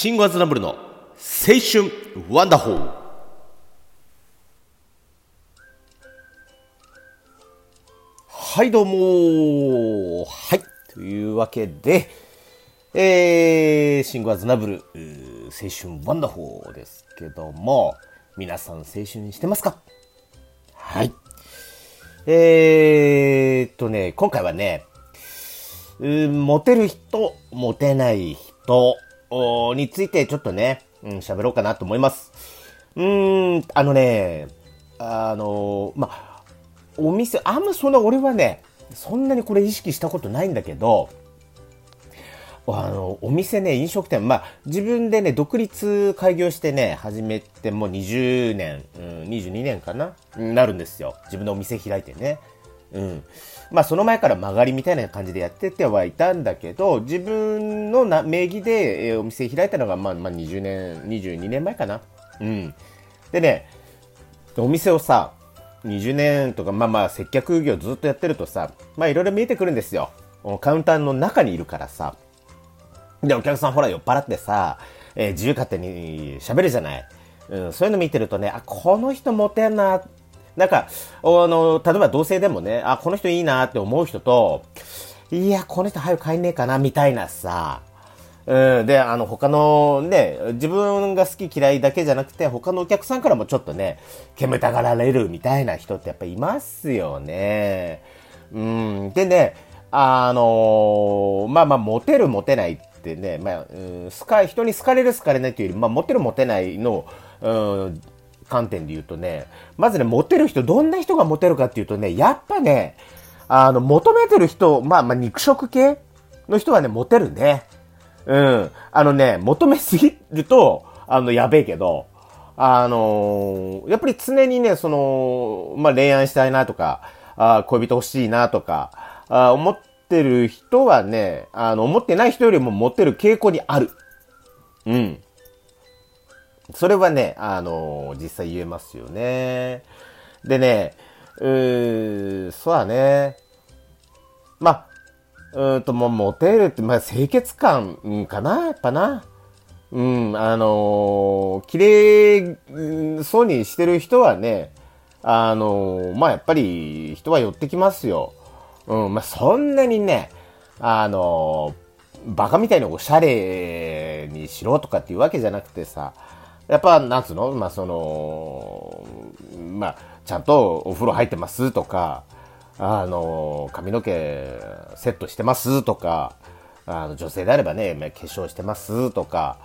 シンゴアズナブルの青春ワンダホー。はいどうもはい。というわけでえー、シンゴアズナブル青春ワンダホーですけども皆さん青春してますか？はい。えーっとね今回はねモテる人、モテない人。についてちょっとね、うん、喋ろうかなと思います。うーん、あのね、あの、ま、お店、あんまそんな俺はね、そんなにこれ意識したことないんだけど、あの、お店ね、飲食店、まあ、自分でね、独立開業してね、始めてもう20年、うん、22年かななるんですよ。自分のお店開いてね。うん。まあその前から曲がりみたいな感じでやっててはいたんだけど、自分の名義で、お店開いたのが、まあ、まあ20年、22年前かな。うん。でね、お店をさ、20年とか、まあまあ接客業ずっとやってるとさ、まあいろいろ見えてくるんですよ。カウンターの中にいるからさ。で、お客さんほら酔っ払ってさ、えー、自由勝手に喋るじゃない。うん、そういうの見てるとね、あ、この人モテんななんか、あの、例えば同性でもね、あ、この人いいなって思う人と、いや、この人早く帰んねえかな、みたいなさ、うん、で、あの、他のね、自分が好き嫌いだけじゃなくて、他のお客さんからもちょっとね、煙たがられるみたいな人ってやっぱいますよね。うん、でね、あの、まあまあ、モテるモテないってね、まあ、うん、好か、人に好かれる好かれないっていうより、まあ、モテるモテないの、うん、観点で言うとね、まずね、モテる人、どんな人がモテるかっていうとね、やっぱね、あの、求めてる人、まあまあ肉食系の人はね、モテるね。うん。あのね、求めすぎると、あの、やべえけど、あのー、やっぱり常にね、その、まあ恋愛したいなとか、あ恋人欲しいなとか、あ思ってる人はね、あの、思ってない人よりもモテる傾向にある。うん。それはね、あのー、実際言えますよね。でね、うー、そうだね。ま、うんと、もう、モテるって、まあ、清潔感かなやっぱな。うん、あのー、綺麗そうにしてる人はね、あのー、まあ、やっぱり人は寄ってきますよ。うん、まあ、そんなにね、あのー、バカみたいにおしゃれにしろとかっていうわけじゃなくてさ、やっぱ、なんつうの？まあ、その、まあ、ちゃんとお風呂入ってますとか、あの、髪の毛セットしてますとか、あの、女性であればね、化粧してますとか、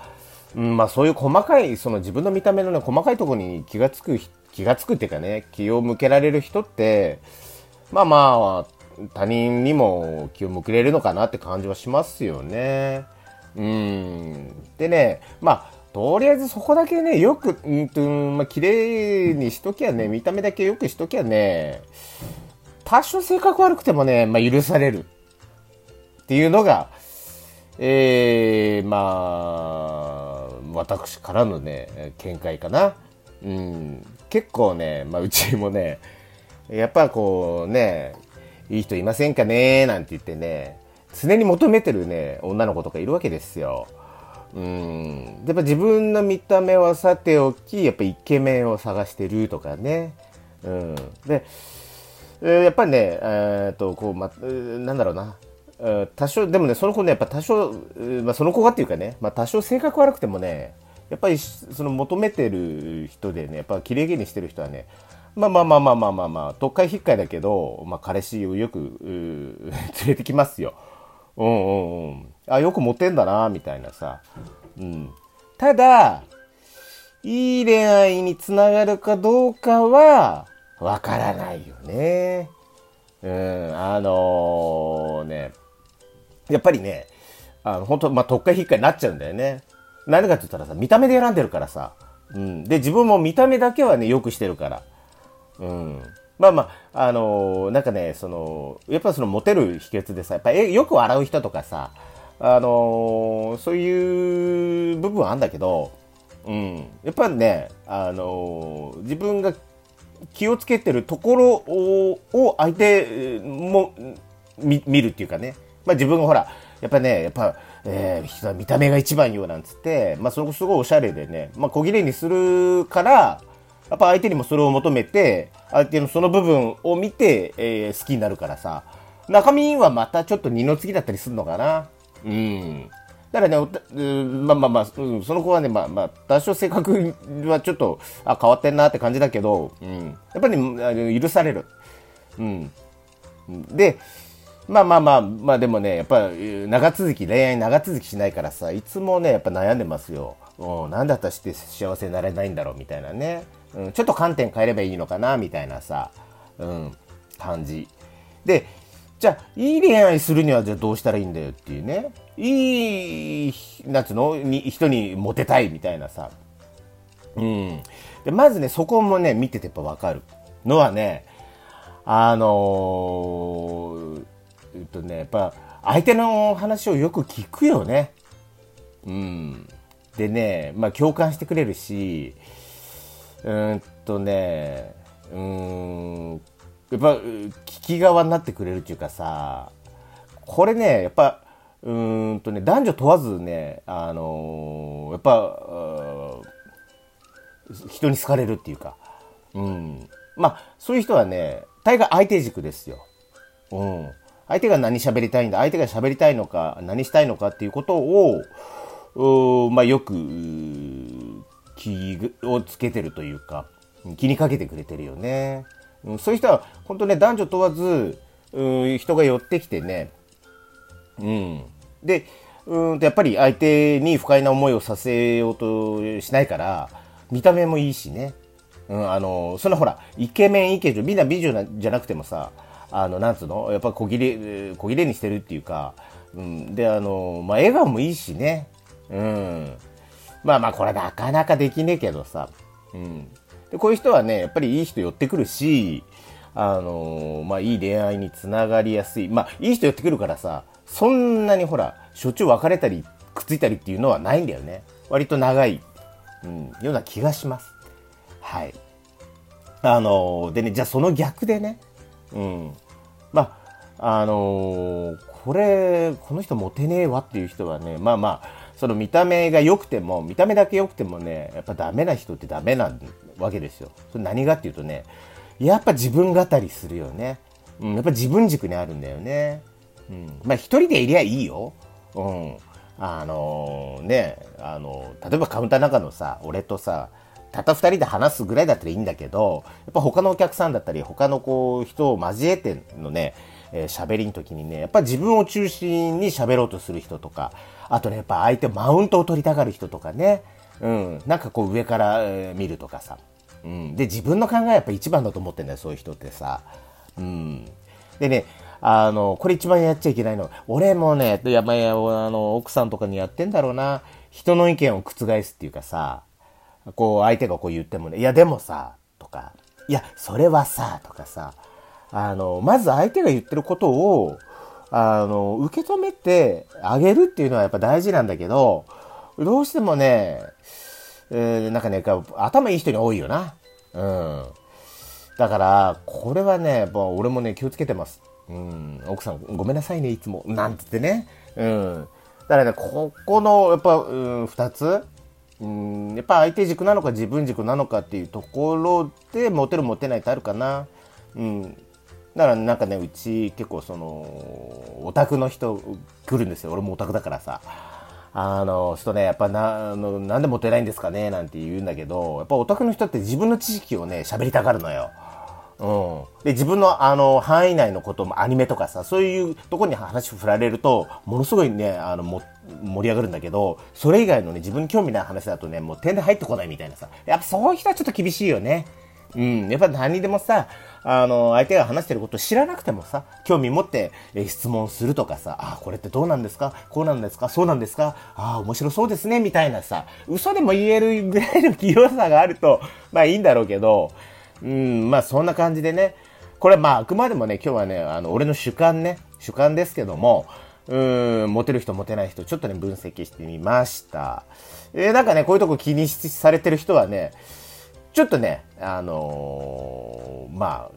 うん、まあそういう細かい、その自分の見た目のね、細かいところに気がつく、気がつくっていうかね、気を向けられる人って、まあまあ、他人にも気を向けれるのかなって感じはしますよね。うん。でね、まあ、とりあえずそこだけね、よく、うんと、まあ、綺麗にしときゃね、見た目だけよくしときゃね、多少性格悪くてもね、まあ、許される。っていうのが、えー、まあ、私からのね、見解かな。うん、結構ね、まあ、うちもね、やっぱこうね、いい人いませんかねなんて言ってね、常に求めてるね、女の子とかいるわけですよ。うん。やっぱ自分の見た目はさておき、やっぱイケメンを探してるとかね。うん。で、やっぱりね、えっと、こう、ま、なんだろうな。多少、でもね、その子ね、やっぱ多少、まあ、その子がっていうかね、まあ、多少性格悪くてもね、やっぱり、その求めてる人でね、やっぱ綺麗げにしてる人はね、まあまあまあまあまあまあまあ、特会引っかいだけど、まあ彼氏をよく、連れてきますよ。うんうんうん。あ、よく持ってんだな、みたいなさ。うん。ただ、いい恋愛につながるかどうかは、わからないよね。うん、あのー、ね、やっぱりね、あの、本当まあ、特化引っかになっちゃうんだよね。何かって言ったらさ、見た目で選んでるからさ。うん。で、自分も見た目だけはね、よくしてるから。うん。まあまあ、あのー、なんかね、その、やっぱそのモテる秘訣でさ、やっぱよく笑う人とかさ、あのー、そういう部分はあるんだけど、うん、やっぱね、あのー、自分が気をつけてるところをを相手も見るっていうかね、まあ自分がほら、やっぱね、やっぱ、えー、見た目が一番よなんつって、まあ、そこすごいおしゃれでね、まあ、小切れにするから、やっぱ相手にもそれを求めて、相手のその部分を見て、えー、好きになるからさ、中身はまたちょっと二の次だったりするのかな。うん。だからね、う、まあまあまあ、うん、その子はね、まあまあ、多少性格はちょっと、あ、変わってんなって感じだけど、うん。やっぱり、許される。うん。で、まあまあまあ、まあでもね、やっぱ長続き、恋愛長続きしないからさ、いつもね、やっぱ悩んでますよ。うん、なんだったらして幸せになれないんだろうみたいなね。うん、ちょっと観点変えればいいのかなみたいなさ、うん、感じ。で、じゃあ、いい恋愛するにはじゃあどうしたらいいんだよっていうね。いい、なつうの？に人にモテたいみたいなさ。うん。で、まずね、そこもね、見ててやっぱわかるのはね、あのー、えっとね、やっぱ、相手の話をよく聞くよね。うん。でね、まあ共感してくれるし、うんとね、うん、やっぱ聞き側になってくれるっていうかさ、これね、やっぱ、うんとね、男女問わずね、あのー、やっぱ、人に好かれるっていうか、うん。まあ、そういう人はね、大概相手軸ですよ。うん。相手が何喋りたいんだ、相手が喋りたいのか、何したいのかっていうことを、まあ、よく、気をつけてるというか、気にかけてくれてるよね。うん、そういう人は、本当ね、男女問わず、人が寄ってきてね、うん。で、うん、やっぱり相手に不快な思いをさせようとしないから、見た目もいいしね。うん、あの、そのほら、イケメンイケ女、みんな美女なじゃなくてもさ、あの、なんつうの？やっぱ小切れ、小切れにしてるっていうか、うん、で、あの、まあ、笑顔もいいしね。うん。まあまあ、これなかなかできねえけどさ。うん。で、こういう人はね、やっぱりいい人寄ってくるし、あのまあ、いい恋愛につながりやすい。まあ、いい人寄ってくるからさ、そんなにほら、しょっちゅう別れたり、くっついたりっていうのはないんだよね。割と長い、うん、ような気がします。はい。あのでね、じゃあその逆でね、うん。まあ、あのー、これ、この人モテねえわっていう人はね、まあまあ、その見た目が良くても、見た目だけ良くてもね、やっぱダメな人ってダメなわけですよ。それ何がっていうとね、やっぱ自分語りするよね。うん、やっぱ自分軸にあるんだよね。うん。まあ一人でいりゃいいよ。うん。あのー、ね、あのー、例えばカウンターの中のさ、俺とさ、たった二人で話すぐらいだったらいいんだけど、やっぱ他のお客さんだったり、他のこう、人を交えてのね、えー、喋りの時にね、やっぱ自分を中心に喋ろうとする人とか、あとね、やっぱ相手マウントを取りたがる人とかね、うん、なんかこう上から、見るとかさ、うん、で、自分の考えやっぱ一番だと思ってんだよ、そういう人ってさ。うん。でね、あの、これ一番やっちゃいけないの。俺もね、やばいあの、奥さんとかにやってんだろうな。人の意見を覆すっていうかさ、こう相手がこう言ってもね、いやでもさ、とか、いや、それはさ、とかさ、あの、まず相手が言ってることを、あの、受け止めてあげるっていうのはやっぱ大事なんだけど、どうしてもね、えー、なんかね、頭いい人に多いよな。うん。だから、これはね、もう俺もね、気をつけてます。うん。奥さん、ごめんなさいね、いつも。なんつってね。うん。だからね、ここの、やっぱ、うん、二つうん、やっぱ相手軸なのか自分軸なのかっていうところで、モテるモテないってあるかな。うん。だからなんかね、うち結構その、オタクの人来るんですよ。俺もオタクだからさ。あの、人ね、やっぱな、あの、なんでモテないんですかね？なんて言うんだけど、やっぱオタクの人って自分の知識をね、喋りたがるのよ。うん。で、自分のあの、範囲内のこともアニメとかさ、そういうとこに話振られると、ものすごいね、あの、も、盛り上がるんだけど、それ以外のね、自分に興味ない話だとね、もう点で入ってこないみたいなさ。やっぱそういう人はちょっと厳しいよね。うん。やっぱ何にでもさ、あの、相手が話してることを知らなくてもさ、興味持って、え質問するとかさ、あ、これってどうなんですか？こうなんですか？そうなんですか？あ、面白そうですね。みたいなさ、嘘でも言えるぐらいの器用さがあると、まあいいんだろうけど、うん、まあそんな感じでね、これまああくまでもね、今日はね、あの、俺の主観ね、主観ですけども、うん、モテる人、モテない人、ちょっとね、分析してみました。えー、なんかね、こういうとこ気にされてる人はね、ちょっとね、あのー、まあ、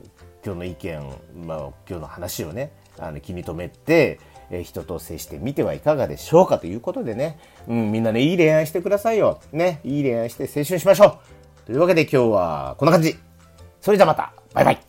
今日の意見、まあ、今日の話をね、あの気に留めて、えー、人と接してみてはいかがでしょうかということでね、うん、みんなね、いい恋愛してくださいよ。ね、いい恋愛して青春しましょう。というわけで今日はこんな感じ。それじゃまた、バイバイ。